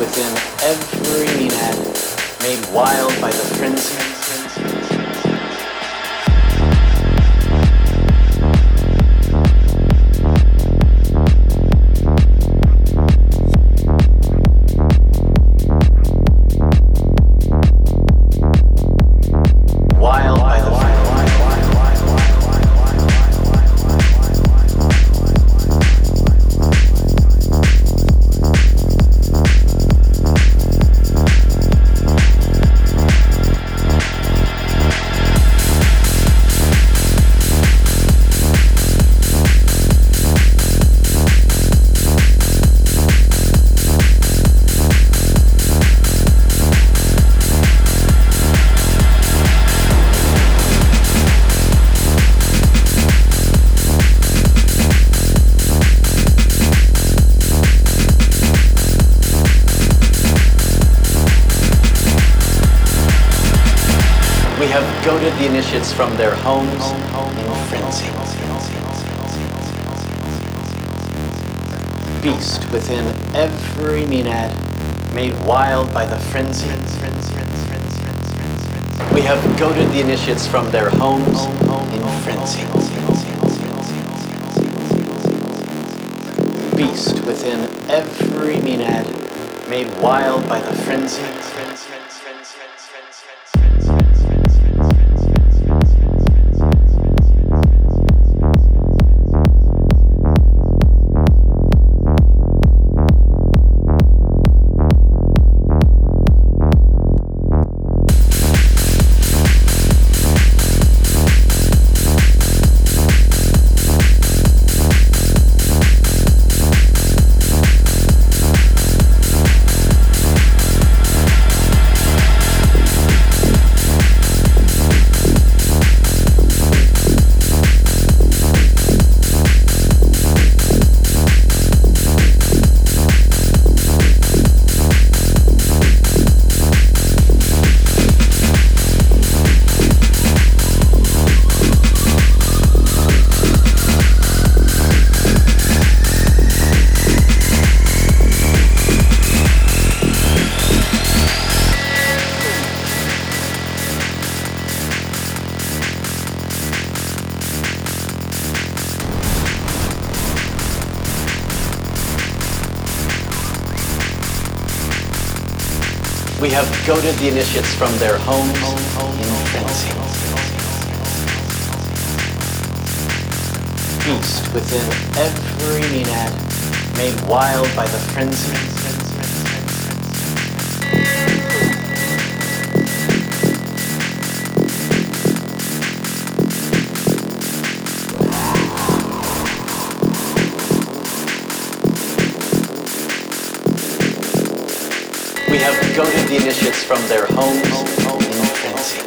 within every Maenad, made wild by the frenzy. The initiates from their homes in frenzy. Beast within every Maenad, made wild by the frenzy. We have goaded the initiates from their homes in frenzy. Beast within every Maenad, made wild by the frenzy. Have goaded the initiates from their homes in frenzy. Beast within every Maenad, made wild by the frenzy. Goaded the initiates from their homes in frenzy.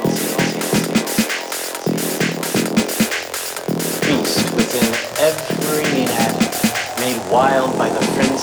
Beast within every Maenad, made wild by the frenzy.